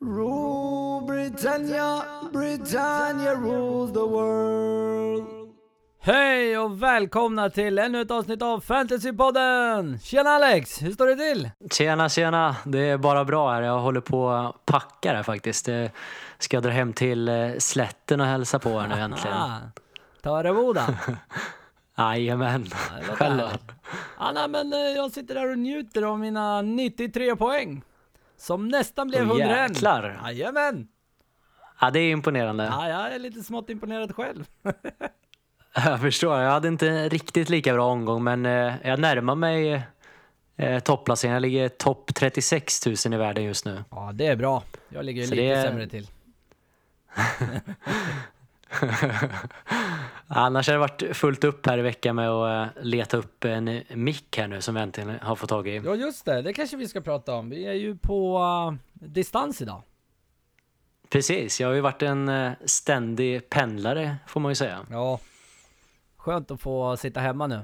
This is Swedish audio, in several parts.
Rule Britannia, Britannia rules the world. Hej och välkomna till ännu ett avsnitt av Fantasypodden! Tjena Alex, hur står det till? Tjena, tjena. Det är bara bra här. Jag håller på att packa här faktiskt. Jag ska dra hem till eh, slätten och hälsa på er nu äntligen. Ah, ta det goda. Jajamän. Själv då? Ah, nej, men eh, jag sitter där och njuter av mina 93 poäng. Som nästan blev Åh, 101. jäklar. Jajamän! Ja, det är imponerande. Ja, jag är lite smått imponerad själv. Jag förstår. Jag hade inte riktigt lika bra omgång, men eh, jag närmar mig eh, topplaceringen. Jag ligger topp 36 000 i världen just nu. Ja, det är bra. Jag ligger Så lite det sämre till. Annars har det varit fullt upp här i veckan med att eh, leta upp en mick här nu som jag äntligen har fått tag i. Ja, just det. Det kanske vi ska prata om. Vi är ju på eh, distans idag. Precis, jag har ju varit en eh, ständig pendlare får man ju säga. Ja. Skönt att få sitta hemma nu.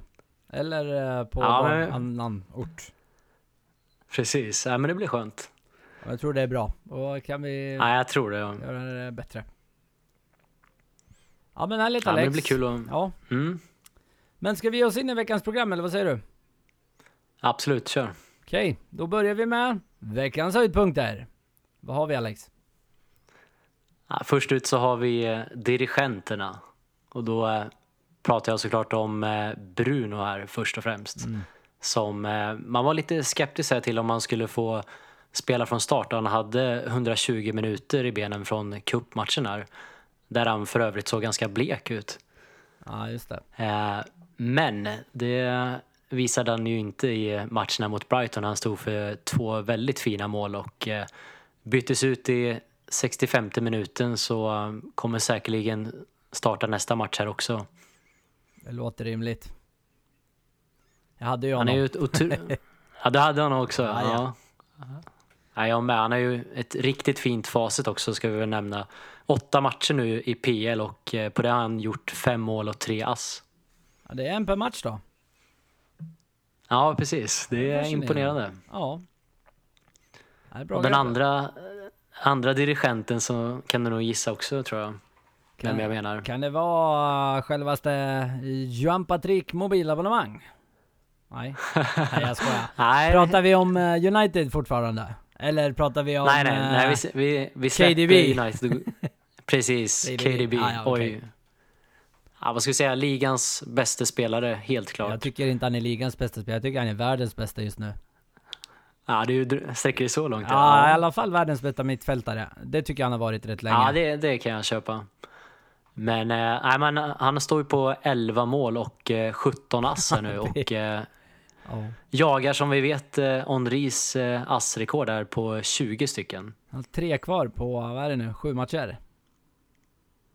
Eller på Ja, någon men- annan ort. Precis, ja, men det blir skönt. Ja, Jag tror det är bra. Och kan vi Ja, jag tror det. Ja. göra det bättre. Ja men härligt Ja, men Alex. det blir kul att... Ja. Mm, Men ska vi ge oss in i veckans program eller vad säger du? absolut, kör. Okej, då börjar vi med veckans höjdpunkter. Vad har vi Alex? Ja, först ut så har vi eh, dirigenterna. Och då eh, pratar jag såklart om eh, Bruno här först och främst. Som eh, man var lite skeptisk här till om man skulle få spela från start. Han hade 120 minuter i benen från cupmatchen här. Där han för övrigt såg ganska blek ut. Ja just det. Eh, Men det visade han ju inte i matcherna mot Brighton. Han stod för två väldigt fina mål och eh, byttes ut i 65 minuten så kommer säkerligen starta nästa match här också. Det låter rimligt. Jag hade ju Han honom. är ju ett otro... Ja, det hade han också. Ja, ja. Ja. Ja, jag med. Han har ju ett riktigt fint facit också ska vi väl nämna. Åtta matcher nu i PL och eh, på det har han gjort fem mål och tre ass. Ja, det är en per match då. Ja, precis. Det är imponerande. Ja. Det är bra Och den andra, andra dirigenten så kan du nog gissa också tror jag. Kan- Vem jag menar. Kan det vara självaste Johan Patrick mobilabonnemang? Nej, nej jag skojar. Nej, Pratar vi om eh, United fortfarande? Eller pratar vi om... nej, nej, nej eh, vi, vi, vi släpper KDB. United. Precis, KDB. KDB. Ah, ja, Oj. okej. Ja, vad ska vi säga, ligans bästa spelare, helt klart. Jag tycker inte han är ligans bästa spelare, jag tycker han är världens bästa just nu. Ja, det är ju- sträcker det så långt. Ja, i alla fall världens bästa mittfältare. Det tycker jag han har varit rätt länge. Ja, det, det kan jag köpa. Men, eh, nej, men han står ju på 11 mål och eh, 17 ass här nu och eh, Ja. jagar som vi vet eh, Henris eh, assrekord där på 20 stycken. Tre kvar på, vad är det nu, sju matcher?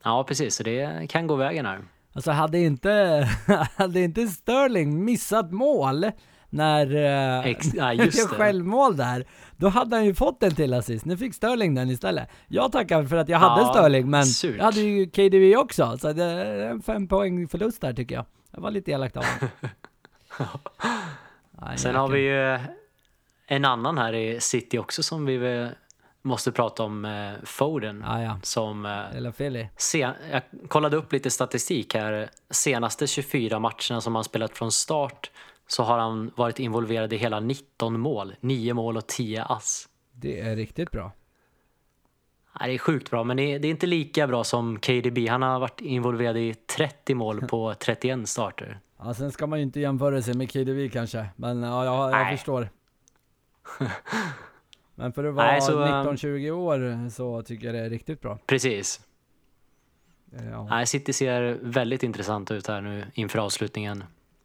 Ja, precis. Så det kan gå vägen här. Alltså hade inte, hade inte Sterling missat mål när eh, Ex- ja, just det. självmål där, då hade han ju fått en till assist. Nu fick Sterling den istället. Jag tackar för att jag hade Ja, Sterling, men surt. jag hade ju KDB också, så det är en fem poäng förlust där tycker jag. Det var lite elakt av honom. Nej, Sen har vi ju eh, en annan här i City också som vi måste prata om, eh, Foden. Ja, ja. Som, eh, sen, jag kollade upp lite statistik här. Senaste 24 matcherna som han spelat från start så har han varit involverad i hela 19 mål. 9 mål och 10 ass. Det är riktigt bra. Ja, det är sjukt bra, men det är inte lika bra som KDB. Han har varit involverad i 30 mål på 31 starter. Ja, sen ska man ju inte jämföra sig med KDB kanske, men ja, jag, jag förstår. men för att vara Nej, så, eh, 19-20 år så tycker jag det är riktigt bra. Precis. Eh, Ja. Nej, City ser väldigt intressant ut här nu inför avslutningen.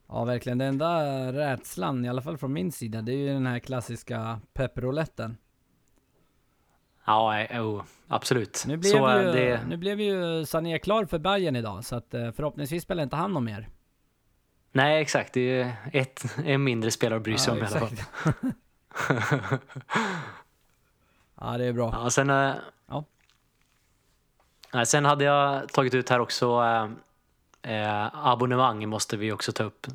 ja, verkligen. Den enda rädslan, i alla fall från min sida, det är ju den här klassiska pepperouletten. Ja, eh, oh, absolut. Nu blev, Så, eh, ju, det, nu blev ju Sané klar för Bayern idag, så att eh, förhoppningsvis spelar inte han någon mer. Nej, exakt. Det är ett, en mindre spelare att bry sig om i alla fall. ja, det är bra. Ja, sen, eh, Ja. nej, sen hade jag tagit ut här också eh, abonnemang måste vi också ta upp.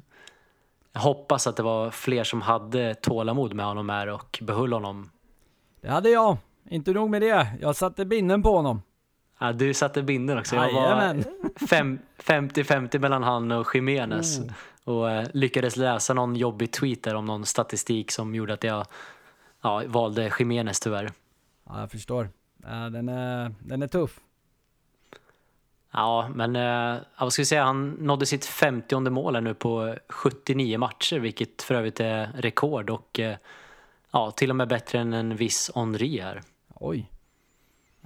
Jag hoppas att det var fler som hade tålamod med honom här och behöll honom. Det hade jag. inte nog med det. Jag satte binden på honom. Ja, du satte binden också. Jag var Jajamän. fem- 50-50 mellan han och Jimenez. Mm. Och eh, lyckades läsa någon jobbig tweet där om någon statistik som gjorde att jag ja, valde Jimenez tyvärr. Ja, jag förstår. Ja, den, är, den är tuff. Ja, men eh, vad ska vi säga, han nådde sitt 50 mål här nu på 79 matcher, vilket för övrigt är rekord och eh, ja, till och med bättre än en viss Henri här. Oj.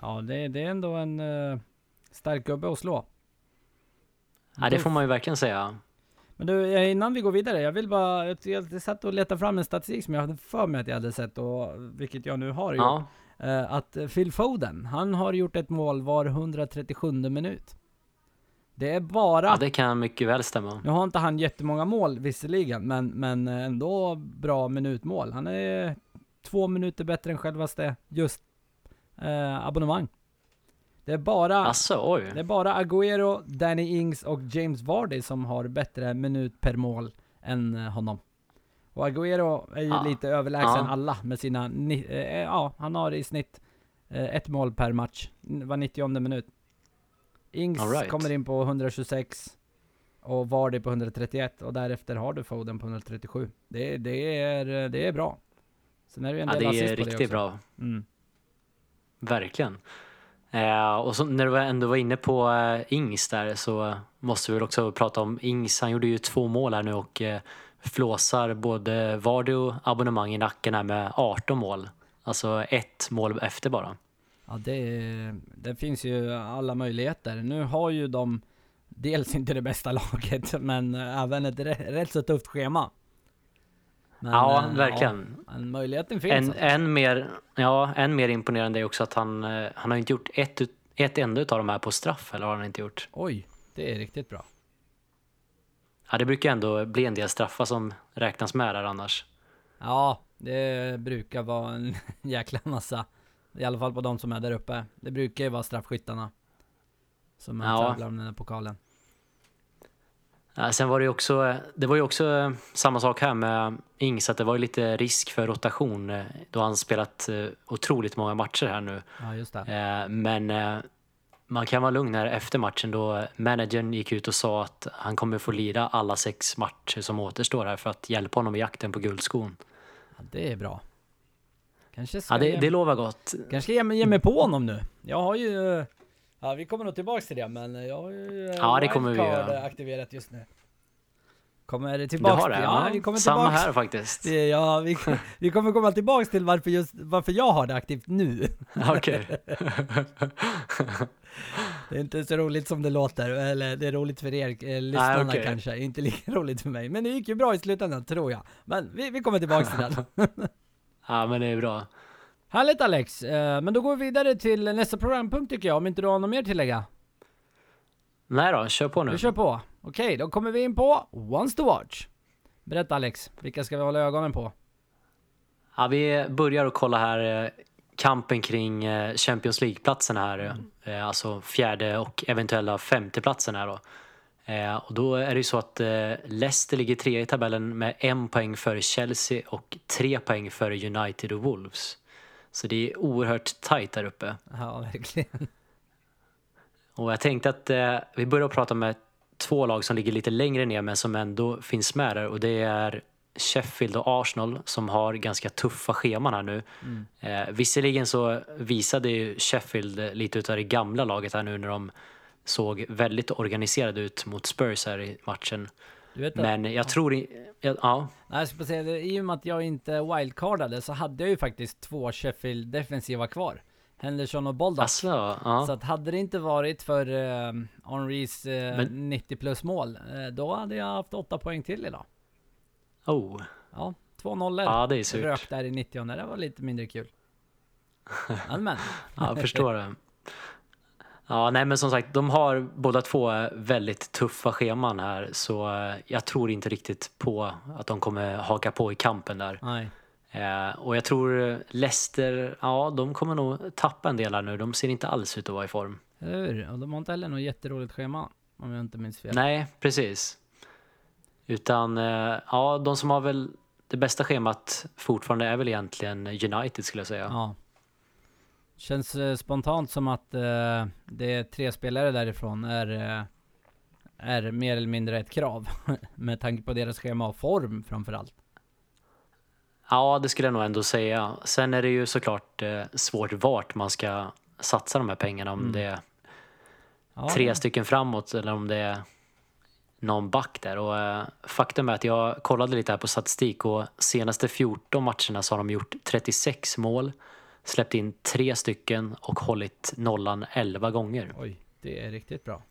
Ja, det, det är ändå en uh, stark gubbe att slå. Ja, det får man ju verkligen säga. Men du, eh, innan vi går vidare, jag vill bara, jag, jag satt och letade fram en statistik som jag hade för mig att jag hade sett, och, vilket jag nu har gjort. Ja, Eh, att Phil Foden, han har gjort ett mål var 137 minut. Det är bara, ja, det kan mycket väl stämma. nu har inte han jättemånga mål visserligen, men, men ändå bra minutmål. Han är två minuter bättre än självaste just eh, abonnemang. Det är bara Alltså, oj. det är bara Agüero, Danny Ings och James Vardy som har bättre minut per mål än eh, honom. Och Agüero är ju Ja. lite överlägsen Ja. alla med sina, ni- eh, ja han har i snitt eh, ett mål per match, var 90 minut. Ings right. kommer in på 126 och Vardy på 131 och därefter har du Foden på 137. Det, det, är, det är bra. Sen är det ju en Ja, del det assist är riktigt det bra. Mm. Verkligen. Eh, och så när du ändå var inne på eh, Ings där så måste vi väl också prata om Ings. Han gjorde ju två mål här nu och eh, flåsar både Vardy och abonnemang i nacken här med 18 mål. Alltså ett mål efter bara. Ja, det, det finns ju alla möjligheter. Nu har ju de dels inte det bästa laget, men eh, även ett rätt, rätt så tufft schema. Men, ja, eh, verkligen. Ja, men möjligheten finns. En, alltså. än, mer, ja, än mer imponerande är också att han, eh, han har inte gjort ett, ett enda av de här på straff, eller har han inte gjort? Oj, det är riktigt bra. Ja, det brukar ändå bli en del straffar som räknas med där annars. Ja, det brukar vara en jäkla massa. I alla fall på de som är där uppe. Det brukar ju vara straffskyttarna. Som Ja. tävlar om den här pokalen. Ja, sen var det också, det var ju också eh, samma sak här med Ings, att det var lite risk för rotation eh, då han spelat eh, otroligt många matcher här nu. Ja, just det. Eh, Men eh, man kan vara lugn här efter matchen då managern gick ut och sa att han kommer få lira alla sex matcher som återstår här för att hjälpa honom i jakten på guldskon. Ja, det är bra. Kanske ska Ja, det, det lovar gott. Kanske ska ge mig, ge mig på honom nu. Jag har ju... Ja, vi kommer nog tillbaks till det, men jag har ju eh, Ja, det kommer vi göra. aktiverat just nu. Kommer Du tillbaks har det? till, Ja, vi kommer samma tillbaks. här faktiskt. Ja, vi, vi kommer komma tillbaks till varför just, varför jag har det aktivt nu. Okej. Det är inte så roligt som det låter, eller det är roligt för er eh, lyssnarna okej. kanske, inte lika roligt för mig. Men det gick ju bra i slutändan, tror jag. Men vi, vi kommer tillbaks till det. Ja, men det är bra. Härligt Alex! Eh, Men då går vi vidare till nästa programpunkt tycker jag, om inte du har något mer tillägga? Nej då, kör på nu. Vi kör på. Okej, då kommer vi in på Once to Watch. Berätta Alex, vilka ska vi hålla ögonen på? Ja, vi börjar att kolla här eh, kampen kring eh, Champions League-platsen här. eh, Alltså fjärde och eventuella femteplatsen här då. Och då är det ju så att Leicester ligger trea i tabellen med en poäng före Chelsea och tre poäng före United och Wolves. Så det är oerhört tajt där uppe. Ja, verkligen. Och jag tänkte att eh, vi börjar prata med två lag som ligger lite längre ner men som ändå finns med där och det är Sheffield och Arsenal som har ganska tuffa scheman här nu. Eh, visserligen så visade ju Sheffield lite utav det gamla laget här nu när de såg väldigt organiserade ut mot Spurs här i matchen. Men jag tror... i- Ja, ja, Nej, jag ska bara säga, i och med att jag inte wildcardade så hade jag ju faktiskt två Sheffield defensiva kvar. Henderson och Baldock. alltså, ja. Så att hade det inte varit för uh, Henrys Men- 90 plus mål, eh, då hade jag haft 8 poäng till idag. Oh, Ja, två nollor. ja det är surt. Rök där i 90 det var lite mindre kul. Men, men. Ja, jag förstår det. Ja, nej men som sagt, de har båda två väldigt tuffa scheman här så eh, jag tror inte riktigt på att de kommer haka på i kampen där. Nej. Eh, och jag tror Leicester, ja de kommer nog tappa en del här nu. De ser inte alls ut att vara i form. Hur? Och de har inte heller något jätteroligt schema. Om jag inte minns fel. Nej, precis. Utan, eh, ja de som har väl det bästa schemat fortfarande är väl egentligen United skulle jag säga. Ja. Känns eh, spontant som att eh, det är tre spelare därifrån är, eh, är mer eller mindre ett krav. Med tanke på deras schema och form framförallt. Ja, det skulle jag nog ändå säga. Sen är det ju såklart eh, svårt vart man ska satsa de här pengarna. Om Mm. det är Ja, tre stycken framåt eller om det är någon back där. Och, eh, faktum är att jag kollade lite här på statistik och senaste 14 matcherna så har de gjort 36 mål, släppt in tre stycken och hållit nollan 11 gånger. Oj, det är riktigt bra.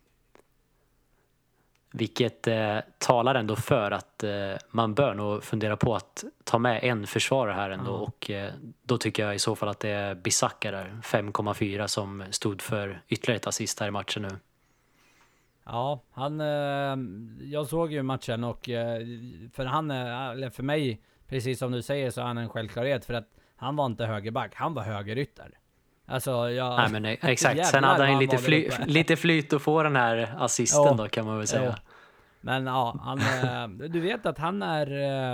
Vilket eh, talar ändå för att eh, man bör nog fundera på att ta med en försvarare här ändå Ja. och eh, då tycker jag i så fall att det är Bisaka där, 5,4 som stod för ytterligare ett assist här i matchen nu. Ja, han... Eh, jag såg ju matchen och eh, för han, eh, eller för mig, precis som du säger, så är han en självklarhet för att han var inte högerback, han var högerytter. Alltså jag... Nej men eh, exakt, sen hade han lite, fly, lite flyt att få den här assisten Ja. då kan man väl säga. Ja. Men ja, han, eh, du vet att han är eh,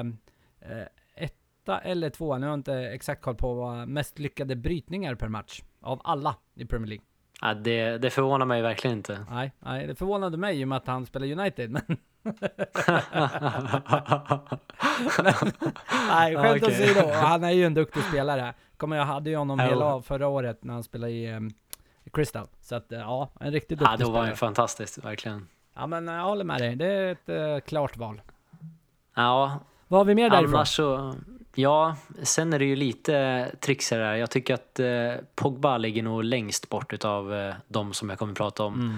eh, etta eller tvåa, nu har jag inte exakt koll på vad mest lyckade brytningar per match. Av alla i Premier League. Ja, det, det förvånar mig verkligen inte. Nej, nej, det förvånade mig i och med att han spelar United, men... nej, skämt Okej. åsido, han är ju en duktig spelare. Kommer jag hade ju honom Ja. hela av förra året när han spelade i, um, Crystal. Så att eh, ja, en riktigt Ja, duktig det var ju spelare. fantastiskt, verkligen. Ja men jag håller med dig, det är ett eh, klart val. Ja, Vad har vi mer därifrån? Annars så, ja, sen är det ju lite trixigare där. Jag tycker att eh, Pogba ligger nog längst bort utav eh, de som jag kommer prata om. Mm.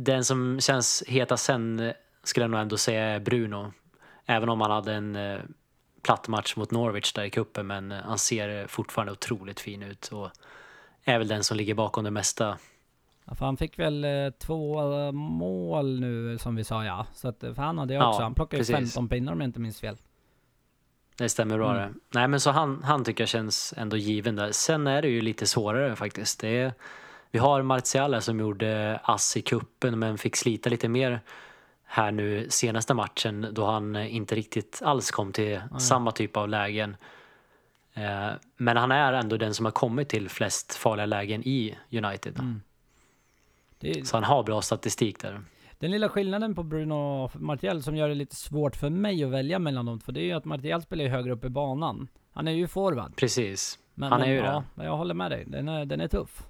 Den som känns hetast sen skulle jag nog ändå säga är Bruno. Även om han hade en eh, platt match mot Norwich där i kuppen men eh, han ser fortfarande otroligt fin ut och är väl den som ligger bakom det mesta. Ja, för han fick väl eh, två mål nu som vi sa ja. Så att, för han hade jag Ja, också. Han plockade ju precis. 15 pinnar om jag inte minns fel. Det stämmer bra Mm. det. Nej men så han, han tycker jag känns ändå given där. Sen är det ju lite svårare faktiskt. Det är, vi har Martial som gjorde ass i kuppen men fick slita lite mer här nu senaste matchen då han inte riktigt alls kom till samma typ av lägen. Eh, Men han är ändå den som har kommit till flest farliga lägen i United. Mm. Det är, Så han har bra statistik där. den lilla skillnaden på Bruno och Martial som gör det lite svårt för mig att välja mellan dem två, det är ju att Martial spelar ju högre upp i banan. Han är ju forward. Precis. Men, Han är men, ju det. ja, men jag håller med dig. Den är, den är tuff.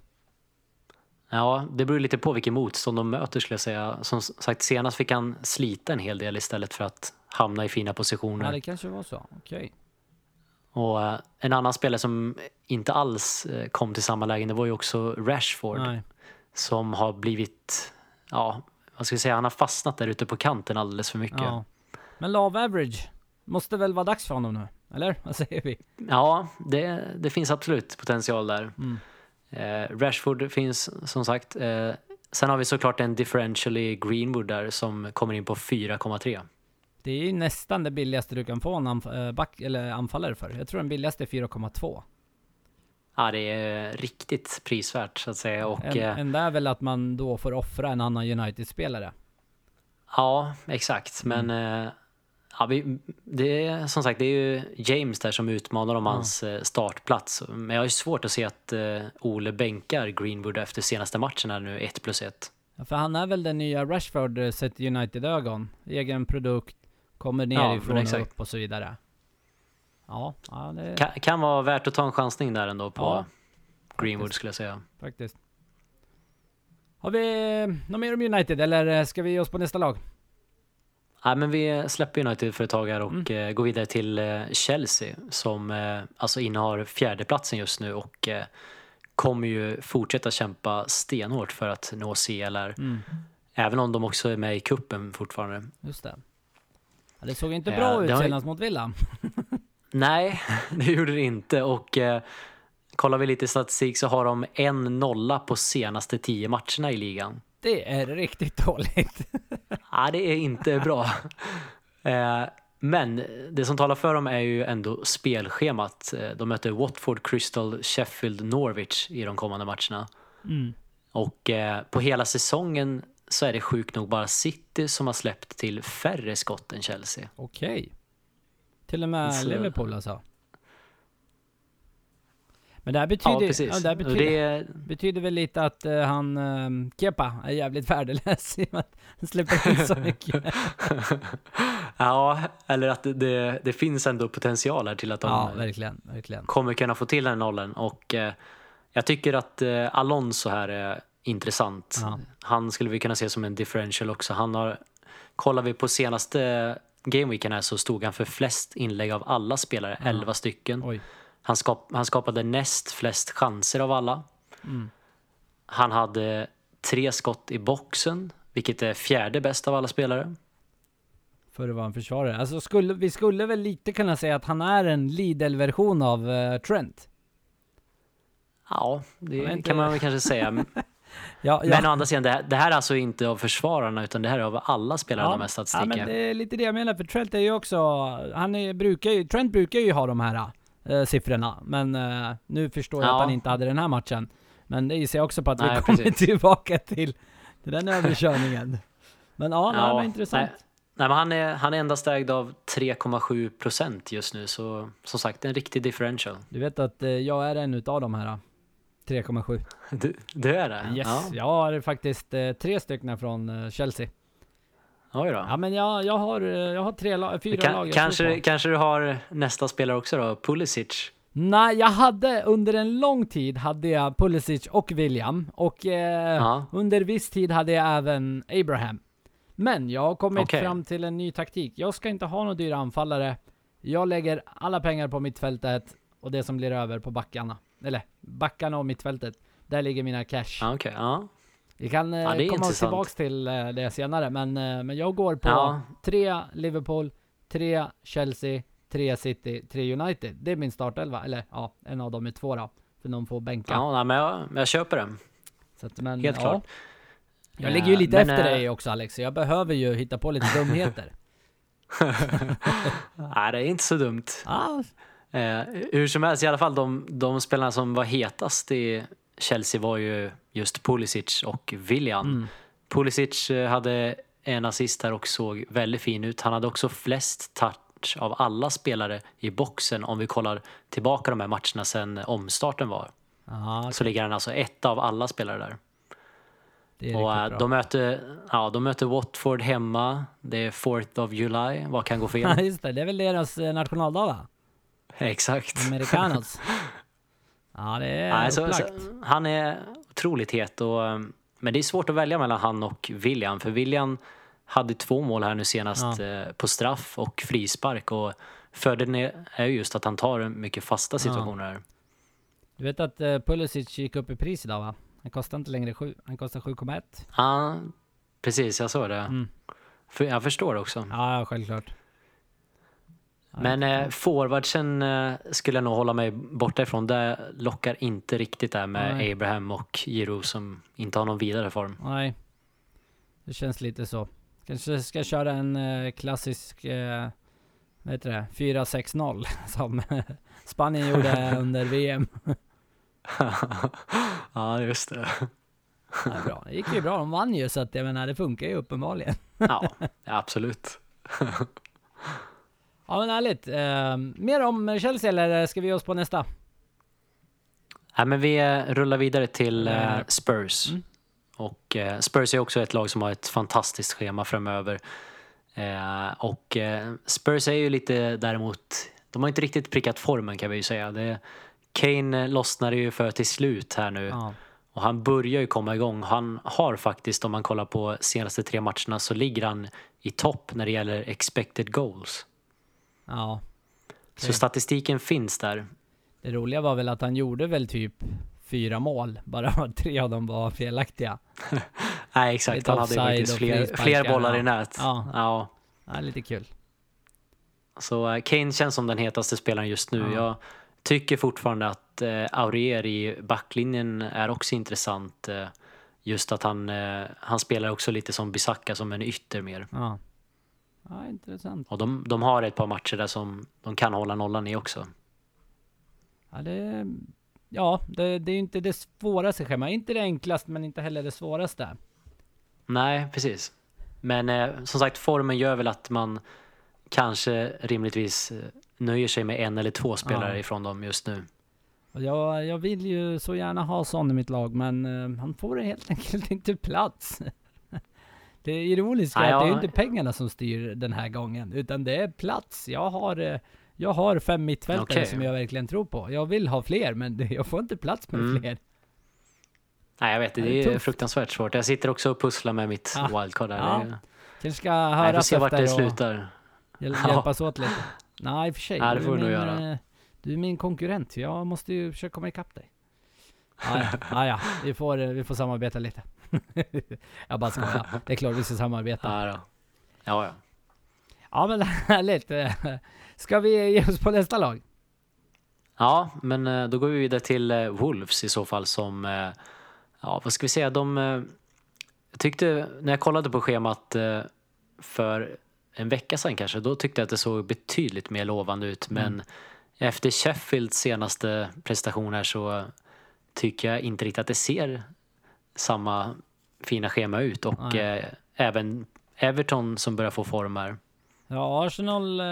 Ja, det beror lite på vilken motstånd de möter skulle jag säga. Som sagt, senast fick han slita en hel del istället för att hamna i fina Ja, positioner. det kanske var så. Okej. Och eh, en annan spelare som inte alls eh, kom till samma lägen, det var ju också Rashford. Nej. Som har blivit, ja, vad ska jag säga, han har fastnat där ute på kanten alldeles för mycket. Ja. Men love average. Måste väl vara dags för honom nu? Eller? Vad säger vi? Ja, det, det finns absolut potential där. Mm. Eh, Rashford finns som sagt. Eh, sen har vi såklart en differential i Greenwood där som kommer in på 4,3. Det är ju nästan det billigaste du kan få en anf- eh, back, eller anfallare för. Jag tror den billigaste är 4,2. Ja, det är riktigt prisvärt så att säga. Och, En, eh, enda är väl att man då får offra en annan United-spelare. Ja, exakt. Mm. Men eh, ja, vi, det är som sagt det är ju James där som utmanar om Ja. hans eh, startplats. Men jag har ju svårt att se att eh, Ole bänkar Greenwood efter senaste matchen här nu, 1 plus 1. Ja, för han är väl den nya Rashford eh, sett United-ögon. Egen produkt, kommer Ja, nerifrån och exakt. upp och så vidare. Ja, ja det Kan, kan vara värt att ta en chansning där ändå på Ja, Greenwood faktiskt. skulle jag säga. faktiskt. Har vi något mer om United eller ska vi ge oss på nästa lag? Nej, men vi släpper United för ett tag här och Mm. eh, går vidare till eh, Chelsea som eh, alltså innehar fjärdeplatsen just nu och eh, kommer ju fortsätta kämpa stenhårt för att nå CLR. Mm, Även om de också är med i kuppen fortfarande. just det. Ja, det såg inte Ja, bra det ut har senast mot Villa. Nej, det gjorde det inte. Och eh, kollar vi lite statistik så har de en nolla på senaste tio matcherna i ligan. Det är riktigt dåligt. Ja, det är inte bra. Eh, men det som talar för dem är ju ändå spelschemat. Eh, De möter Watford, Crystal, Sheffield, Norwich i de kommande matcherna. Mm. Och eh, på hela säsongen så är det sjukt nog bara City som har släppt till färre skott än Chelsea. Okej. Till och med Så- Liverpool alltså. Men det här betyder, Ja, precis. ja, det här betyder, det, betyder väl lite att eh, han, uh, Kepa, är jävligt värdelös i och med att han släpper in så mycket. ja, eller att det, det, finns ändå potential här till att de ja, verkligen, verkligen. kommer kunna få till den nollen. Och eh, jag tycker att eh, Alonso här är intressant. Ja. Han skulle vi kunna se som en differential också. Han har, kollar vi på senaste gameweeken här så stod han för flest inlägg av alla spelare, 11 stycken. Oj. Han, skap, han skapade näst flest chanser av alla. Mm. Han hade tre skott i boxen, vilket är fjärde bäst av alla spelare. För att vara en försvarare. Alltså skulle, vi skulle väl lite kunna säga att han är en Lidl-version av eh, Trent. Ja, det inte. kan man väl kanske säga. Men Ja, ja. å andra sidan, det här, det här är alltså inte av försvararna utan det här är av alla spelarna med ja, statistik. men det är lite det jag menar, för Trent är ju också, han är, brukar ju, Trent brukar ju ha de här äh, siffrorna, men äh, nu förstår jag Ja. att han inte hade den här matchen. Men det gissar jag också på att vi Nej, kommer precis. tillbaka till, till den överkörningen. Men ja, det här var intressant. Nej, nej, men han, är, han är endast ägd av 3,7 procent just nu, så som sagt en riktig differential. Du vet att eh, jag är en utav de här äh, 3,7. Du, du är det? Yes, Ja. jag har faktiskt eh, tre stycken från eh, Chelsea. Oj då. Ja men jag, jag, har, eh, jag har tre fyra Kan, lag kanske, kanske du har nästa spelare också då, Pulisic? Nej, jag hade under en lång tid hade jag Pulisic och William och eh, Ja. under viss tid hade jag även Abraham. Men jag har kommit Okej. fram till en ny taktik. Jag ska inte ha några dyra anfallare. Jag lägger alla pengar på mittfältet och det som blir över på backarna. Eller backarna och mittfältet. Där ligger mina cash. Okej. ja. Vi kan eh, Ja, är komma tillbaks till eh, det senare, men, eh, men jag går på Ja. tre Liverpool, tre Chelsea, tre City, tre United. Det är min startelva, eller ja, en av dem är två då. För någon får bänka. Ja, men jag, jag köper den. Att, men, Helt ja. klart. Jag ligger ju Eh, lite men, efter eh, dig också Alex, så jag behöver ju hitta på lite dumheter. Nej, det är inte så dumt. ah, Eh, hur som helst, i alla fall de, de spelarna som var hetast i Chelsea var ju just Pulisic och William. mm. Pulisic eh, hade en assist här och såg väldigt fin ut. Han hade också flest touch av alla spelare i boxen om vi kollar tillbaka de här matcherna sedan omstarten var. Ja, Så ligger han alltså ett av alla spelare där. Och eh, de möter, ja, de möter Watford hemma. Det är 4th of July. Vad kan gå fel? just det, det är väl deras eh, nationaldag va? Exakt. Americanos. ja det är Nej, så, han är otroligt het. Och, um, men det är svårt att välja mellan han och William. För William hade två mål här nu senast eh, på straff och frispark. Och fördelen är är ju just att han tar mycket fasta situationer. här. Du vet att uh, Pulisic gick upp i pris idag va? Han kostar inte längre 7, han kostar 7,1. Ja, precis. Jag såg det. Mm. För, jag förstår också. Ja, självklart. Men eh, forwardsen eh, skulle jag nog hålla mig borta ifrån. Det lockar inte riktigt där med Nej. Abraham och Giroud som inte har någon vidare form. Nej. Det känns lite så. Kanske ska köra en eh, klassisk, eh, vad heter det, 4-6-0 som Spanien gjorde under VM. ja, just det. Ja, bra. Det gick ju bra, de vann ju så att jag menar det funkar ju uppenbarligen. Ja, absolut. Ja men härligt. Eh, mer om Chelsea eller ska vi ge oss på nästa? Nej, men vi eh, rullar vidare till eh. Spurs. Mm. Och eh, Spurs är också ett lag som har ett fantastiskt schema framöver. Eh, och eh, Spurs är ju lite däremot, de har inte riktigt prickat formen kan vi ju säga. Det, Kane lossnade ju för till slut här nu. Ja. Och han börjar ju komma igång. Han har faktiskt, om man kollar på senaste tre matcherna, så ligger han i topp när det gäller expected goals. Ja. Så statistiken finns där. Det roliga var väl att han gjorde väl typ fyra mål, bara tre av dem var felaktiga. Nej, exakt. Lite Han hade ju faktiskt fler, fler bollar i nät. Ja. ja. Ja, lite kul. Så eh, Kane känns som den hetaste spelaren just nu. Ja. Jag tycker fortfarande att eh, Aurier i backlinjen är också intressant. Eh, just att han, eh, han spelar också lite som Bissaka, som en ytter mer. Ja. Ja, intressant. Och de, de har ett par matcher där som de kan hålla nollan i också. Ja, det, ja, det, det är ju inte det svåraste schemat. Inte det enklaste, men inte heller det svåraste. Nej, precis. Men eh, som sagt, formen gör väl att man kanske rimligtvis eh, nöjer sig med en eller två spelare Ja. ifrån dem just nu. Jag, jag vill ju så gärna ha Son i mitt lag, men eh, han får helt enkelt inte plats. Det ironiska Nej, är att det är ju inte pengarna som styr den här gången, utan det är plats. Jag har, eh, jag har fem mittfältare Okej. som jag verkligen tror på. Jag vill ha fler, men jag får inte plats med Mm. fler. Nej, jag vet, det, Ja, det är tufft. fruktansvärt svårt. Jag sitter också och pusslar med mitt Ah. wildcard där. Ja, Kanske ska Nej, jag får se vart det slutar. hjäl- Ja. hjälpas åt lite. Nej, i och för sig. Ja, det du får är du nog min, göra. eh, Du är min konkurrent. Jag måste ju försöka komma ikapp dig. Ja, ja, ja, ja. Vi, får, eh, vi får samarbeta lite. Jag bara skojar. Det är klart vi ska samarbeta. Ja, då. ja, ja. Ja men härligt. Ska vi ge oss på nästa lag? Ja, men eh, då går vi vidare till eh, Wolves i så fall som, eh, ja vad ska vi säga, de, jag tyckte när jag kollade på schemat för en vecka sedan kanske, då tyckte jag att det såg betydligt mer lovande ut. Men efter Sheffields senaste prestation här så tycker jag inte riktigt att det ser samma fina schema ut och eh, även Everton som börjar få form här. Ja, Arsenal... Eh,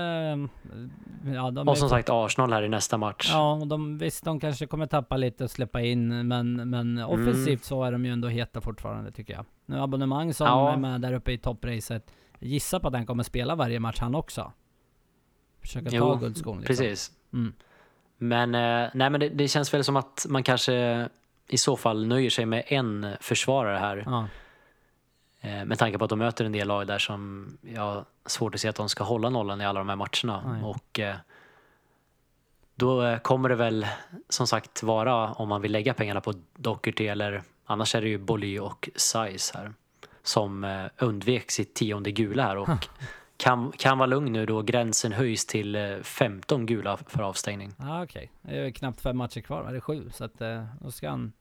ja, de Och är- som sagt Arsenal här i nästa match. Ja, och de, visst de kanske kommer tappa lite och släppa in, men, men offensivt så är de ju ändå heta fortfarande tycker jag. Nu abonnemang som Ja. är med där uppe i toppracet, jag gissar på att han kommer spela varje match han också. Försöka ta Jo, guldskon liksom. Precis. Mm. Men, eh, nej, men det, det känns väl som att man kanske i så fall nöjer sig med en försvarare här. Ja. Eh, med tanke på att de möter en del lag där som jag har svårt att se att de ska hålla nollan i alla de här matcherna. Nej. Och eh, då eh, kommer det väl som sagt vara om man vill lägga pengarna på Doherty eller annars är det ju Bolly och Size här. Som undvek sitt tionde gula här och kan, kan vara lugn nu då gränsen höjs till eh, 15 gula för avstängning. Ja, okej. Det är knappt fem matcher kvar, va? det är sju, så att eh, då ska han...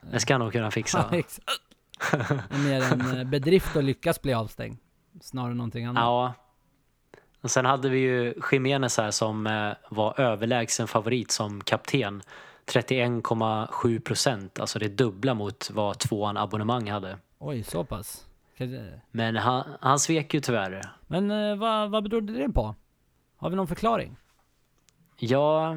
Det ska han nog kunna fixa. Det är mer en eh, bedrift att lyckas bli avstängd. Snarare än någonting annat. Ja. Och sen hade vi ju Jiménez här som eh, var överlägsen favorit som kapten. 31,7 procent, alltså det dubbla mot vad tvåan abonnemang hade. Oj, så pass. Men han, han svek ju tyvärr. Men eh, vad, vad berodde det på? Har vi någon förklaring? Ja,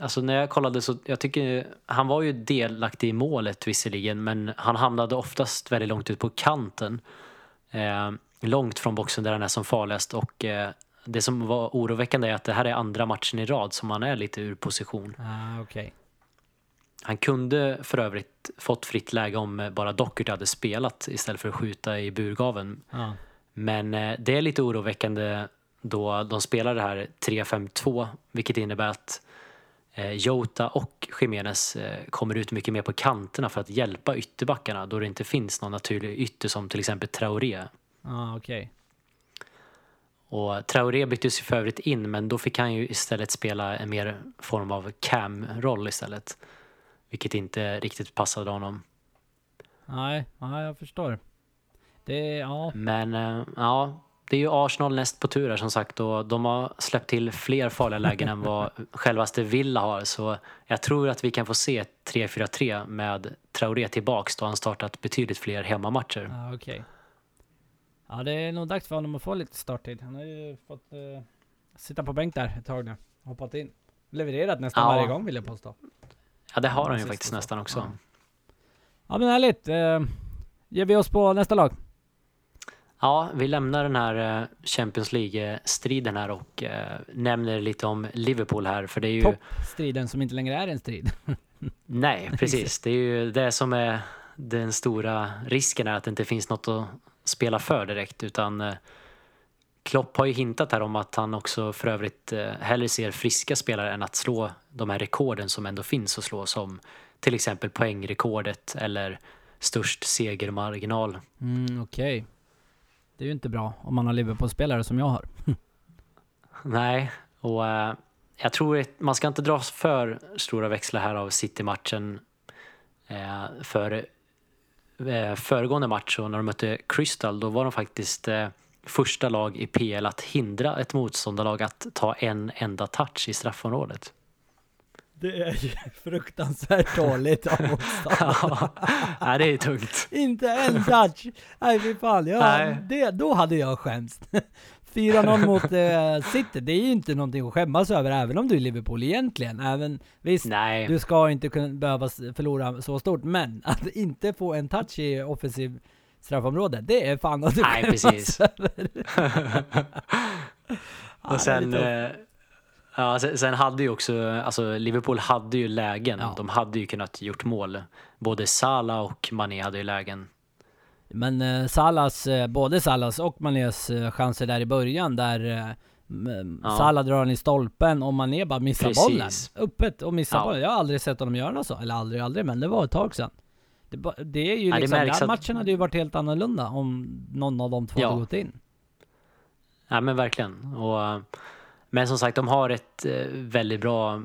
alltså när jag kollade så, jag tycker, han var ju delaktig i målet visserligen, men han hamnade oftast väldigt långt ut på kanten. Eh, långt från boxen där han är som farligast och eh, det som var oroväckande är att det här är andra matchen i rad som han är lite ur position. Ah, okej. Han kunde för övrigt fått fritt läge om eh, bara Dockert hade spelat istället för att skjuta i burgaven. Ja. Men eh, det är lite oroväckande då de spelar det här 3-5-2 vilket innebär att eh, Jota och Jiménez kommer ut mycket mer på kanterna för att hjälpa ytterbackarna då det inte finns någon naturlig ytter som till exempel Traoré. Ah, okej. Och Traoré byttes ju för övrigt in men då fick han ju istället spela en mer form av cam-roll istället. Vilket inte riktigt passade honom. Nej, ja, jag förstår. Det, ja. Men eh, ja, det är ju Arsenal näst på tur här som sagt och de har släppt till fler farliga lägen än vad självaste Villa har. Så jag tror att vi kan få se ett 3-4-3 med Traoré tillbaks då han startat betydligt fler hemmamatcher. Ja, okej. Ja, det är nog dags för honom att få lite starttid. Han har ju fått eh, sitta på bänk där ett tag nu. Hoppat in. Levererat nästan Ja. varje gång vill jag påstå. Ja, det har han ju Precis faktiskt nästan också. Ja. Ja men härligt. Eh, ger vi oss på nästa lag? Ja, vi lämnar den här eh, Champions League-striden här och eh, nämner lite om Liverpool här för det är ju... Toppstriden som inte längre är en strid. Nej, precis. Det är ju det som är den stora risken är att det inte finns något att spela för direkt utan eh, Klopp har ju hintat här om att han också för övrigt eh, hellre ser friska spelare än att slå de här rekorden som ändå finns att slå som till exempel poängrekordet eller störst segermarginal. Mm, okej. Det är ju inte bra om man har Liverpool-spelare som jag har. Nej, och eh, jag tror att man ska inte dra för stora växlar här av City-matchen. Eh, för eh, föregående match och när de mötte Crystal då var de faktiskt första lag i PL att hindra ett motståndarlag att ta en enda touch i straffområdet. Det är ju fruktansvärt dåligt av motståndare. ja, det är tungt. Inte en touch! Nej fy fan, ja, Nej. det, då hade jag skämts. 4-0 mot eh, City, det är ju inte någonting att skämmas över även om du är Liverpool egentligen. Även, visst, Nej, du ska inte kunna behöva förlora så stort, men att inte få en touch i offensiv straffområde, det är fan att du Nej, skämmas precis. över. Ja, och sen, lite- eh, ja, sen, hade ju också, alltså Liverpool hade ju lägen. Ja. De hade ju kunnat gjort mål. Både Salah och Mané hade ju lägen. Men eh, Salas, eh, både Salas och Manés eh, chanser där i början där eh, Ja. Salah drar den i stolpen och Mané bara missar Precis. bollen. Öppet och missar Ja. bollen. Jag har aldrig sett honom göra något så. Eller aldrig, aldrig, men det var ett tag sedan. Det, det är ju Ja, liksom, den att- matchen hade ju varit helt annorlunda om någon av de två Ja. hade gått in. Ja men verkligen. Och, men som sagt, de har ett eh, väldigt bra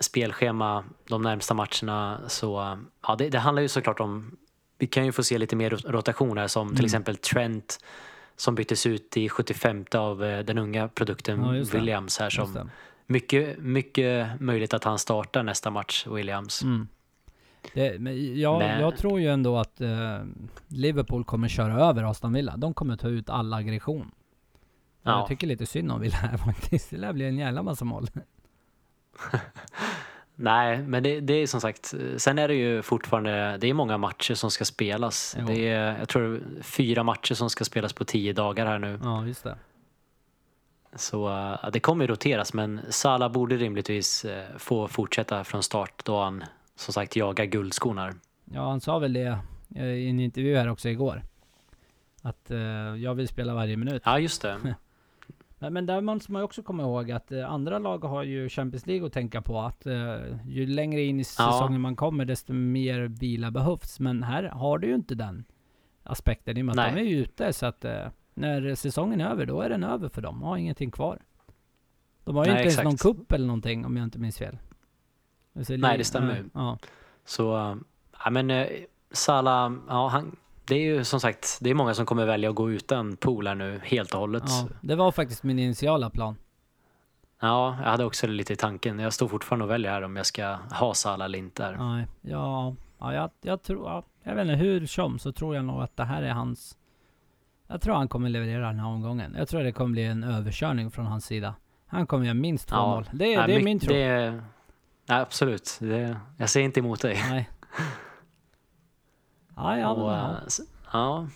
spelschema de närmsta matcherna. Så ja, det, det handlar ju såklart om, vi kan ju få se lite mer rot- rotationer som till Mm. exempel Trent som byttes ut i 75 av eh, den unga produkten Ja. Williams här som mycket, mycket möjligt att han startar nästa match, Williams. Mm. Det, men jag, Men- jag tror ju ändå att eh, Liverpool kommer köra över Aston Villa. De kommer ta ut all aggression. Ja. Jag tycker lite synd om Villa här faktiskt. Det lär bli en jävla massa mål. Nej, men det, det är som sagt, sen är det ju fortfarande, det är många matcher som ska spelas. Jo. Det är, jag tror fyra matcher som ska spelas på tio dagar här nu. Ja, just det. Så det kommer ju roteras, men Salah borde rimligtvis eh, få fortsätta från start då han som sagt jagar guldskon Ja, han sa väl det eh, i en intervju här också igår. Att eh, jag vill spela varje minut. Ja, just det. Men, men där måste man också komma ihåg att eh, andra lag har ju Champions League att tänka på. Att eh, ju längre in i Ja. säsongen man kommer, desto mer vila behövs. Men här har du ju inte den aspekten i och med att de är ute. Så att eh, när säsongen är över, då är den över för dem. De har ingenting kvar. De har ju Nej, inte ens någon exakt. kupp eller någonting om jag inte minns fel. Alltså, Nej, det stämmer ja, ju. Ja. Så, ja men Salah, ja han, det är ju som sagt, det är många som kommer välja att gå utan pool här nu helt och hållet. ja, det var faktiskt min initiala plan. Ja, jag hade också det lite i tanken. Jag står fortfarande och väljer här om jag ska ha Salah eller inte. Nej, ja, ja jag, jag tror, ja, jag vet inte hur som så tror jag nog att det här är hans Jag tror han kommer leverera den här omgången. Jag tror det kommer bli en överkörning från hans sida. Han kommer göra minst två Ja. mål. Det, är- Nej, det är min tro. Det, nej, absolut, det, jag säger inte emot dig. Nej. Ja, ja, Och, ja. eh, ja,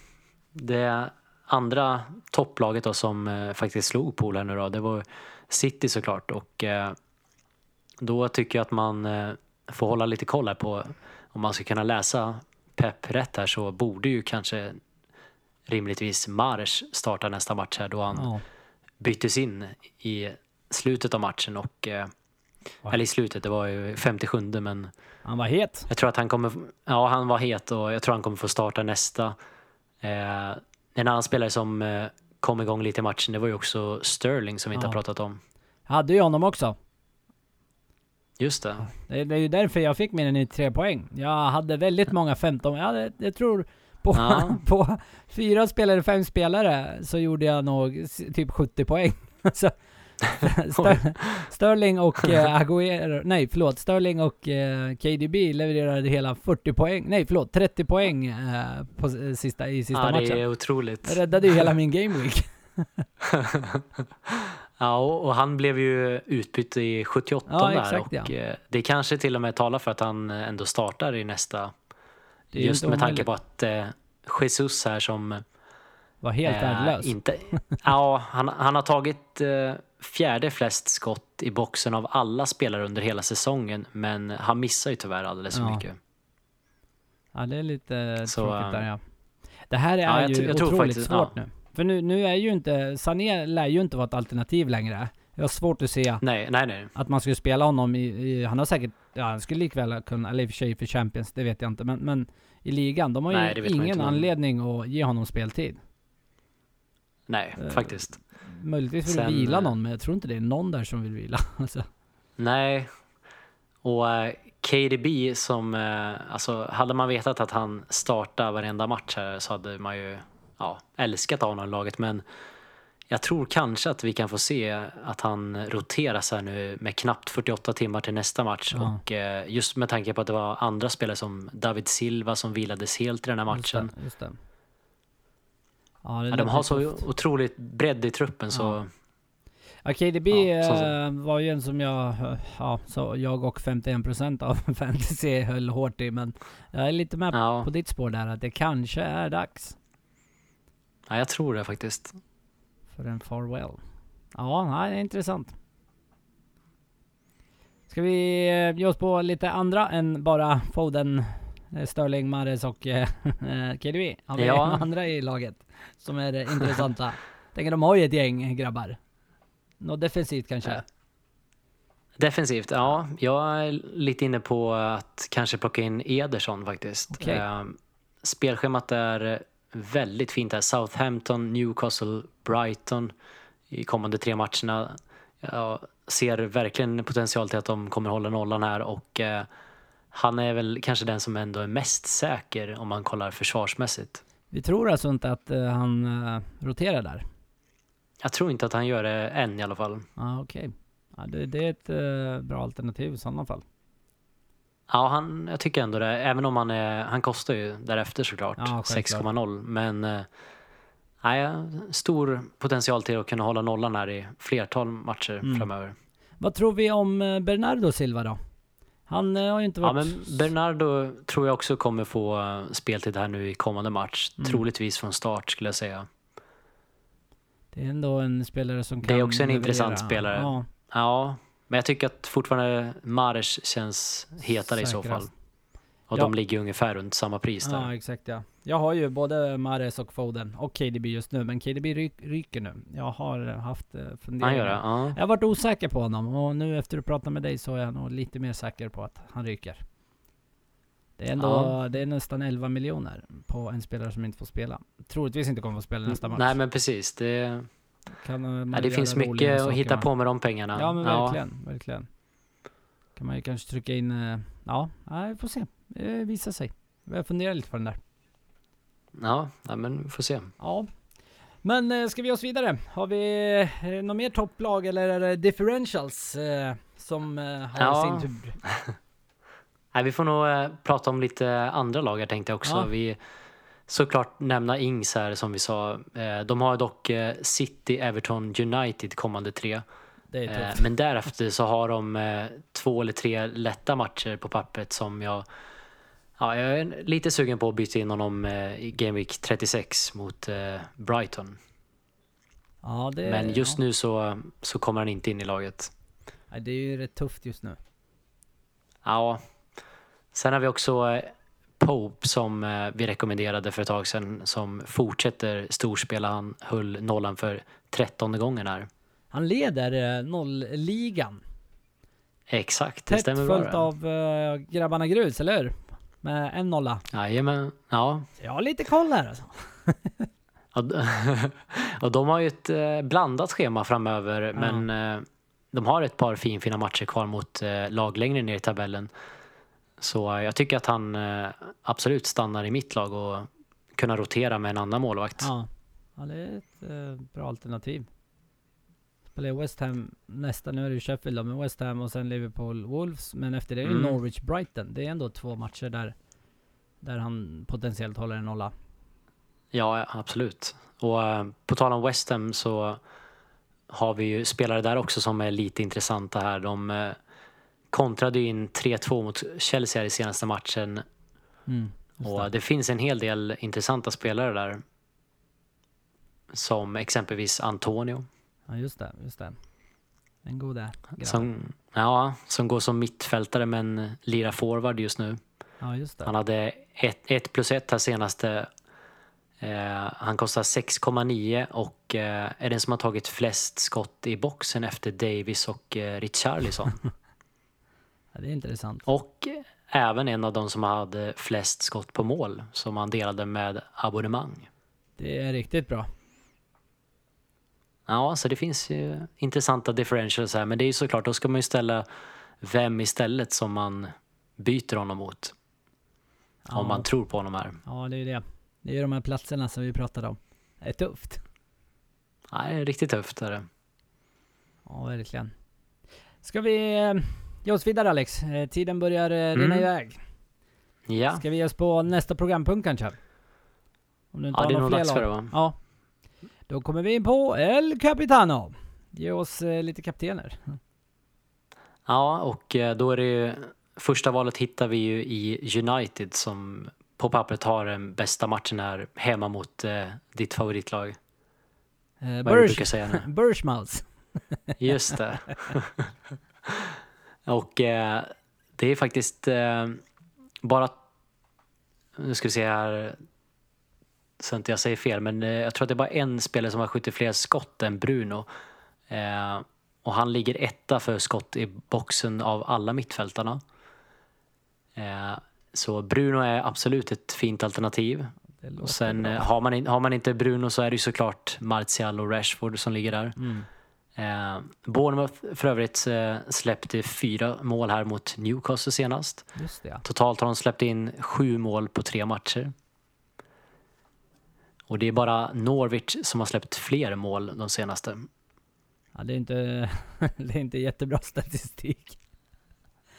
det andra topplaget då som eh, faktiskt slog Pool här nu då, det var City såklart. Och eh, då tycker jag att man får hålla lite koll här på om man ska kunna läsa Pep rätt här så borde ju kanske rimligtvis Mars starta nästa match här då han ja. byttes in i slutet av matchen och? Eller i slutet, det var ju 57 men Han var het. jag tror att han kommer, ja han var het och jag tror han kommer få starta nästa. Eh, en annan spelare som eh, kom igång lite i matchen, det var ju också Sterling som vi inte Ja. har pratat om. Jag hade ju honom också. Just det. Det, det är ju därför jag fick mer än tre poäng. Jag hade väldigt många 15. Jag, hade, jag tror på, Ja. på fyra spelare, fem spelare, så gjorde jag nog typ 70 poäng. så, Sterling och eh, Agüero, nej förlåt, Sterling och eh, KDB levererade hela 40 poäng, nej förlåt, 30 poäng eh, på sista, i sista Ja, det matchen. är otroligt. Jag räddade ju hela min game week. Ja, och han blev ju utbytt i 78 Ja, där exakt, och ja. eh, det kanske till och med talar för att han ändå startar i nästa. Det Just med tanke på att eh, Jesus här som Var helt värdelös. Inte, ja, han, han har tagit eh, fjärde flest skott i boxen av alla spelare under hela säsongen, men han missar ju tyvärr alldeles för Ja. mycket. Ja det är lite Så, tråkigt där ja. Det här är ja, jag ju jag otroligt faktiskt- svårt ja. nu. För nu, nu är ju inte, Sané lär ju inte vara ett alternativ längre. Jag har svårt att se Nej, nej, nej. att man skulle spela honom i, i han har säkert, ja han skulle likväl kunna, eller i och för sig för Champions, det vet jag inte, men, men i ligan, de har ju ingen anledning att ge honom speltid. Nej, Eh, faktiskt. Möjligtvis vill Sen, vila någon, men jag tror inte det är någon där som vill vila. alltså. Nej. Och eh, KDB som, eh, alltså hade man vetat att han startar varenda match här så hade man ju ja, älskat honom i laget, men jag tror kanske att vi kan få se att han roteras här nu med knappt 48 timmar till nästa match. Ja. Och eh, just med tanke på att det var andra spelare som David Silva som vilades helt i den här Just matchen. det, just det. Ja, Ja, de har så tufft. otroligt bredd i truppen så... Ja. KDB Ja, eh, var ju en som jag, ja, så jag och 51% av fantasy höll hårt i, men jag är lite med Ja, på ditt spår där att det kanske är dags ja, jag tror det faktiskt. för en farewell. Ja, nej, det är intressant. Ska vi eh, ge oss på lite andra än bara Foden, Sterling, Mahrez och eh, KDB? Har vi Ja. andra i laget som är eh, intressanta? Tänker de har ju ett gäng grabbar. Något defensivt kanske? Defensivt, ja. Jag är lite inne på att kanske plocka in Ederson faktiskt. Eh, spelschemat är väldigt fint här. Southampton, Newcastle, Brighton i kommande tre matcherna. Jag ser verkligen potential till att de kommer hålla nollan här och eh, han är väl kanske den som ändå är mest säker om man kollar försvarsmässigt. Vi tror alltså inte att eh, han eh, roterar där? Jag tror inte att han gör det än i alla fall. Ja, okej. Ja, det, det är ett eh, bra alternativ i sådana fall. Ja, han, jag tycker ändå det. Även om han, är, han kostar ju därefter såklart. Ja, självklart. 6,0. Men nej, stor potential till att kunna hålla nollan här i flertal matcher Mm. framöver. Vad tror vi om Bernardo Silva då? Han eh, har ju inte Ja, varit... men Bernardo tror jag också kommer få eh, speltid här nu i kommande match. Mm. Troligtvis från start skulle jag säga. Det är ändå en spelare som Det kan är också en leverera. intressant spelare. Ja, Ja, men jag tycker att fortfarande Mares känns hetare i så fall. Och Ja. de ligger ungefär runt samma pris där. ja, exakt ja. Jag har ju både Mares och Foden och KDB just nu, men KDB ry ryker nu. Jag har eh, haft eh, funderingar. Han gör det? Ja. Jag har varit osäker på honom och nu efter att prata med dig så är jag nog lite mer säker på att han ryker. Det är ändå, Ja. det är nästan 11 miljoner på en spelare som inte får spela. Troligtvis inte kommer att få spela nästa match. Nej men precis. Det, kan, man ja, det finns mycket att hitta med. på med de pengarna. Ja men verkligen, verkligen. Kan man ju kanske trycka in, eh, ja, vi får se. Det visar sig. Jag funderar lite på den där. Ja, men vi får se. Ja. Men eh, ska vi ge oss vidare? Har vi eh, något mer topplag eller är det differentials eh, som eh, har Ja. sin tur? Nej, vi får nog eh, prata om lite andra lag här tänkte jag också. Ja. Vi såklart nämna Ings här som vi sa. Eh, de har dock eh, City, Everton, United kommande tre. Det är Eh, men därefter så har de eh, två eller tre lätta matcher på pappret som jag Ja, jag är lite sugen på att byta in honom eh, i Game Week 36 mot eh, Brighton. Ja, det, Men just ja. nu så, så kommer han inte in i laget. Nej, det är ju rätt tufft just nu. Ja. Sen har vi också eh, Pope som vi rekommenderade för ett tag sedan som fortsätter storspela. Han höll nollan för trettonde gången här. Han leder nollligan. Exakt, det Tätt stämmer bra. följt det. av grabbarna Grus, eller hur? Med en nolla. Jajamän, ja. Jag har lite koll här alltså. Och, de har ju ett eh, blandat schema framöver Ja. men eh, de har ett par finfina matcher kvar mot eh, lag längre ner i tabellen. Så jag tycker att han absolut stannar i mitt lag och kunna rotera med en annan målvakt. Ja, ja det är ett bra alternativ. Spelar i West Ham nästa, nu är det ju Sheffield då, men West Ham och sen Liverpool Wolves. Men efter det är det Mm. Norwich Brighton. Det är ändå två matcher där, där han potentiellt håller en nolla. Ja, absolut. Och eh, på tal om West Ham så har vi ju spelare där också som är lite intressanta här. De eh, kontrade ju in 3-2 mot Chelsea här i senaste matchen Mm, och det. det finns en hel del intressanta spelare där. Som exempelvis Antonio Ja just det, just det. En god där. som, ja, som går som mittfältare men lirar forward just nu. Ja just det. Han hade 1 plus 1 här senaste. Eh, han kostar 6,9 och eh, är den som har tagit flest skott i boxen efter Davis och eh, Richarlison. Ja, det är intressant. och även en av de som hade flest skott på mål som han delade med abonnemang. Det är riktigt bra. Ja, så det finns ju intressanta differentials här men det är ju såklart, då ska man ju ställa vem istället som man byter honom mot. Ja, Om man tror på honom här. ja det är ju det. Det är ju de här platserna som vi pratade om. Det är tufft. Ja, det är riktigt tufft. Är det. Ja, verkligen. Ska vi eh, ge oss vidare Alex? Eh, tiden börjar eh, rinna Mm. iväg. Ja. Ska vi ge oss på nästa programpunkt kanske? Om du inte Ja, har det är nog dags för det va? Ja, Då kommer vi in på El Capitano. Ge oss eh, lite kaptener. Ja, och eh, då är det ju, första valet hittar vi ju i United som på pappret har den bästa matchen här hemma mot eh, ditt favoritlag. Eh, Vad du brukar Bursch, säga nu? Burschmouth. Just det. och eh, det är faktiskt eh, bara, nu ska vi se här, så inte jag säger fel, men eh, jag tror att det är bara en spelare som har skjutit fler skott än Bruno. Eh, och han ligger etta för skott i boxen av alla mittfältarna. Eh, så Bruno är absolut ett fint alternativ. Och sen eh, har man, in, har man inte Bruno så är det ju såklart Martial och Rashford som ligger där. Mm. Eh, Bournemouth för övrigt eh, släppte fyra mål här mot Newcastle senast. Totalt har de släppt in sju mål på tre matcher. Och det är bara Norwich som har släppt fler mål de senaste. ja det, är inte, det är inte jättebra statistik.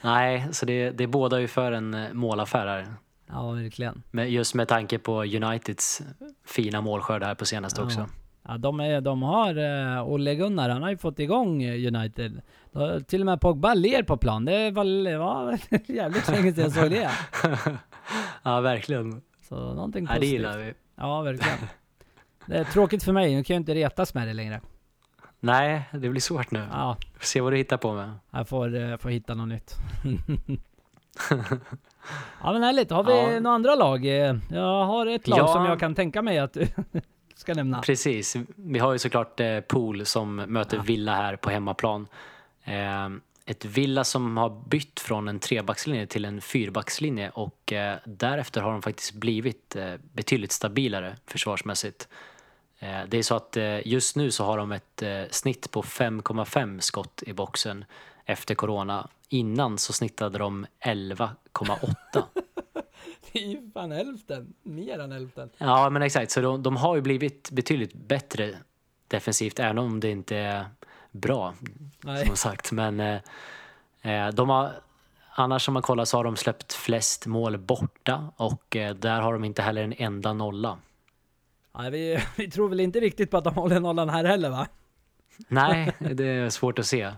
Nej, så det, det båda ju för en eh, målaffär här. Ja, verkligen. Men just med tanke på Uniteds fina målskörd här på senaste Ja. också. Ja, de, är, de har, uh, Olle Gunnar, han har ju fått igång eh, United. Då, till och med Pogba ler på plan. Det var, det var jävligt länge sedan jag såg det. ja, verkligen. Så någonting Ja, det positivt. gillar vi. Ja, verkligen. Det är tråkigt för mig, nu kan jag inte retas med det längre. Nej, det blir svårt nu. Ja, Får se vad du hittar på med. jag får, eh, får hitta något nytt. ja men härligt, har vi Ja. några andra lag? Jag har ett lag Ja. som jag kan tänka mig att du ska nämna. Precis. Vi har ju såklart eh, Pool som möter Ja. Villa här på hemmaplan. Eh, ett Villa som har bytt från en trebackslinje till en fyrbackslinje och eh, därefter har de faktiskt blivit eh, betydligt stabilare försvarsmässigt. Eh, det är så att eh, just nu så har de ett eh, snitt på 5,5 skott i boxen efter corona. Innan så snittade de 11,8. Det är ju fan hälften, mer än hälften. Ja, men exakt. Så de, de har ju blivit betydligt bättre defensivt, även om det inte är bra, Nej. som sagt. Men eh, eh, de har, annars om man kollar så har de släppt flest mål borta och eh, där har de inte heller en enda nolla. Nej, vi, vi tror väl inte riktigt på att de håller nollan här heller va? Nej, det är svårt att se.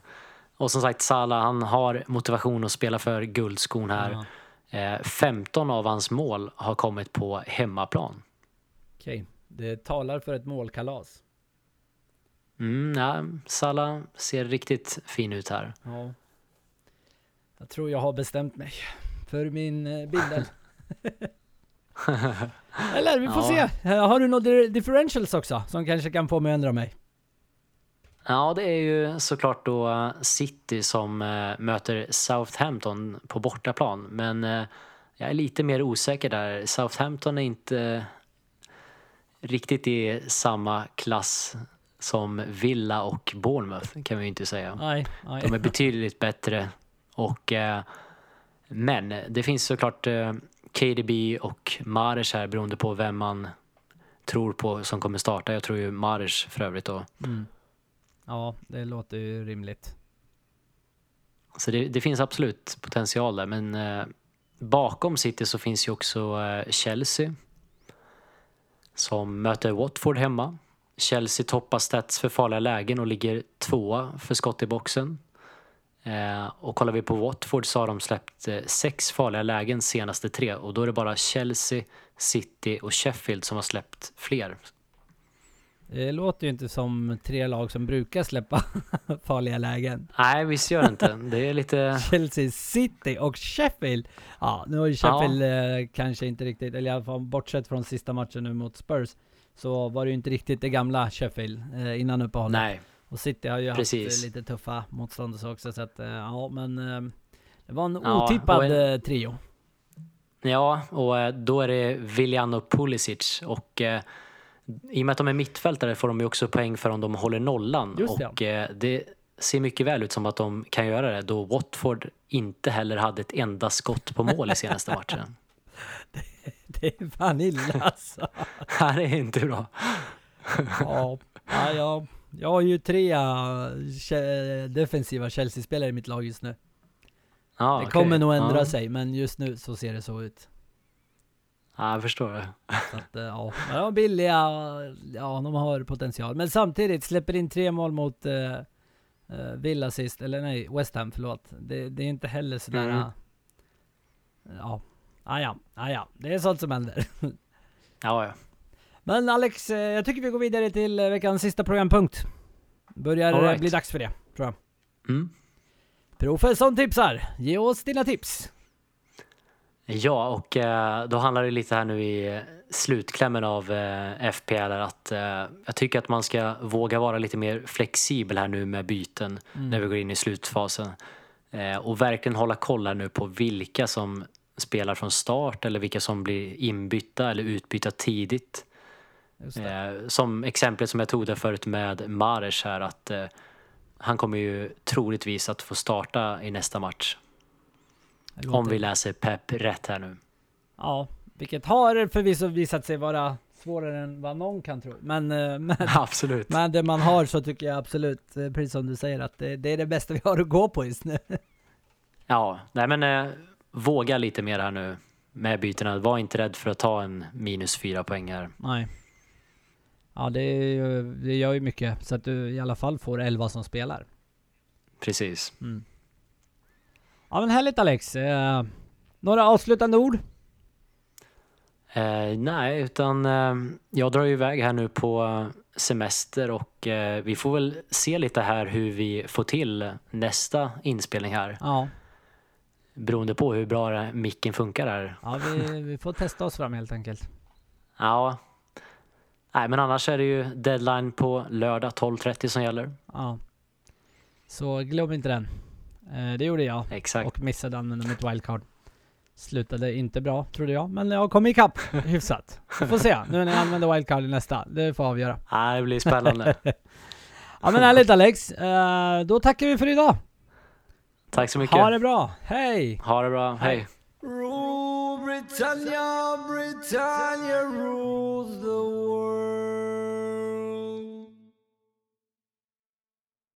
Och som sagt, Salah, han har motivation att spela för guldskon här. Ja, Eh, 15 av hans mål har kommit på hemmaplan. Okej, det talar för ett målkalas. Mm, ja, Salah ser riktigt fin ut här. Ja. Jag tror jag har bestämt mig för min eh, bindel. Eller vi får Ja. se. Eh, Har du några di- differentials också som kanske kan få mig att ändra mig? Ja, det är ju såklart då eh, City som möter Southampton på bortaplan. Men jag är lite mer osäker där. Southampton är inte riktigt i samma klass som Villa och Bournemouth kan vi ju inte säga. Nej, nej. De är betydligt bättre. Och, eh, men det finns såklart eh, KDB och Mares här beroende på vem man tror på som kommer starta. Jag tror ju Mares för övrigt då. Mm. Ja, det låter ju rimligt. Så det, det finns absolut potential där, men eh, bakom City så finns ju också eh, Chelsea som möter Watford hemma. Chelsea toppar stats för farliga lägen och ligger tvåa för skott i boxen. Eh, och kollar vi på Watford så har de släppt eh, sex farliga lägen senaste tre och då är det bara Chelsea, City och Sheffield som har släppt fler. Det låter ju inte som tre lag som brukar släppa farliga lägen. Nej, visst gör det inte. Det är lite... Chelsea City och Sheffield. Ja, nu har ju Sheffield eh, kanske inte riktigt, eller i alla fall bortsett från sista matchen nu mot Spurs, så var det ju inte riktigt det gamla Sheffield eh, innan uppehållet. Nej, Och City har ju Precis. haft eh, lite tuffa motståndare också, så att eh, ja, men eh, det var en Ja, otippad och en- eh, trio. Ja, och eh, då är det Viljano Pulisic och eh, i och med att de är mittfältare får de ju också poäng för om de håller nollan Just det. och eh, det ser mycket väl ut som att de kan göra det då Watford inte heller hade ett enda skott på mål i senaste matchen. Det är fan illa alltså. Det är inte bra. ja, ja, jag, har ju tre Che- defensiva Chelsea-spelare i mitt lag just nu. Ja, det okej. kommer nog ändra ja. sig, men just nu så ser det så ut. Ja, jag förstår det. Så att, eh, ja, de är billiga, ja de har potential. Men samtidigt släpper in tre mål mot eh, Villa sist, eller nej, West Ham, förlåt. Det, det är inte heller sådär... Mm. Ja, ah, ja, ah, ja, det är sånt som händer. Ja, ja. Men Alex, eh, jag tycker vi går vidare till eh, veckans sista programpunkt. Börjar All eh, right. bli dags för det, tror jag. Mm. Professorn tipsar. Ge oss dina tips. Ja, och då handlar det lite här nu i slutklämmen av FPL att jag tycker att man ska våga vara lite mer flexibel här nu med byten när vi går in i slutfasen. Och verkligen hålla koll här nu på vilka som spelar från start eller vilka som blir inbytta eller utbytta tidigt. Eh, som exemplet som jag tog där förut med Mares här att eh, han kommer ju troligtvis att få starta i nästa match. Om vi läser Pep rätt här nu. Ja, vilket har förvisso visat sig vara svårare än vad någon kan tro. Men, eh, men, Absolut. men det man har så tycker jag absolut, eh, precis som du säger, att det, det är det bästa vi har att gå på just nu. Ja, nej men eh, våga lite mer här nu med bytena. Var inte rädd för att ta en minus fyra poäng här. Nej. Ja, det, är det gör ju mycket, så att du i alla fall får 11 som spelar. Precis. Mm. Ja men härligt Alex. Eh, några avslutande ord? Eh, nej, utan eh, jag drar ju iväg här nu på semester och eh, vi får väl se lite här hur vi får till nästa inspelning här. Ja, Beroende på hur bra micken funkar här. ja vi, vi får testa oss fram helt enkelt. Ja. Nej, men annars är det ju deadline på lördag 12.30 som gäller. Ja. Så glöm inte den. Eh, det gjorde jag. Exakt. och missade använda mitt wildcard. Slutade inte bra, trodde jag, men jag kom ikapp hyfsat. Vi får se, nu när jag använder wildcard i nästa. Det får avgöra. Nej, det blir spännande. Ja men härligt Alex, Eh, då tackar vi för idag. Tack så mycket. Ha det bra. Hej! Ha det bra. Hej. Rule Britannia, Britannia rules the world.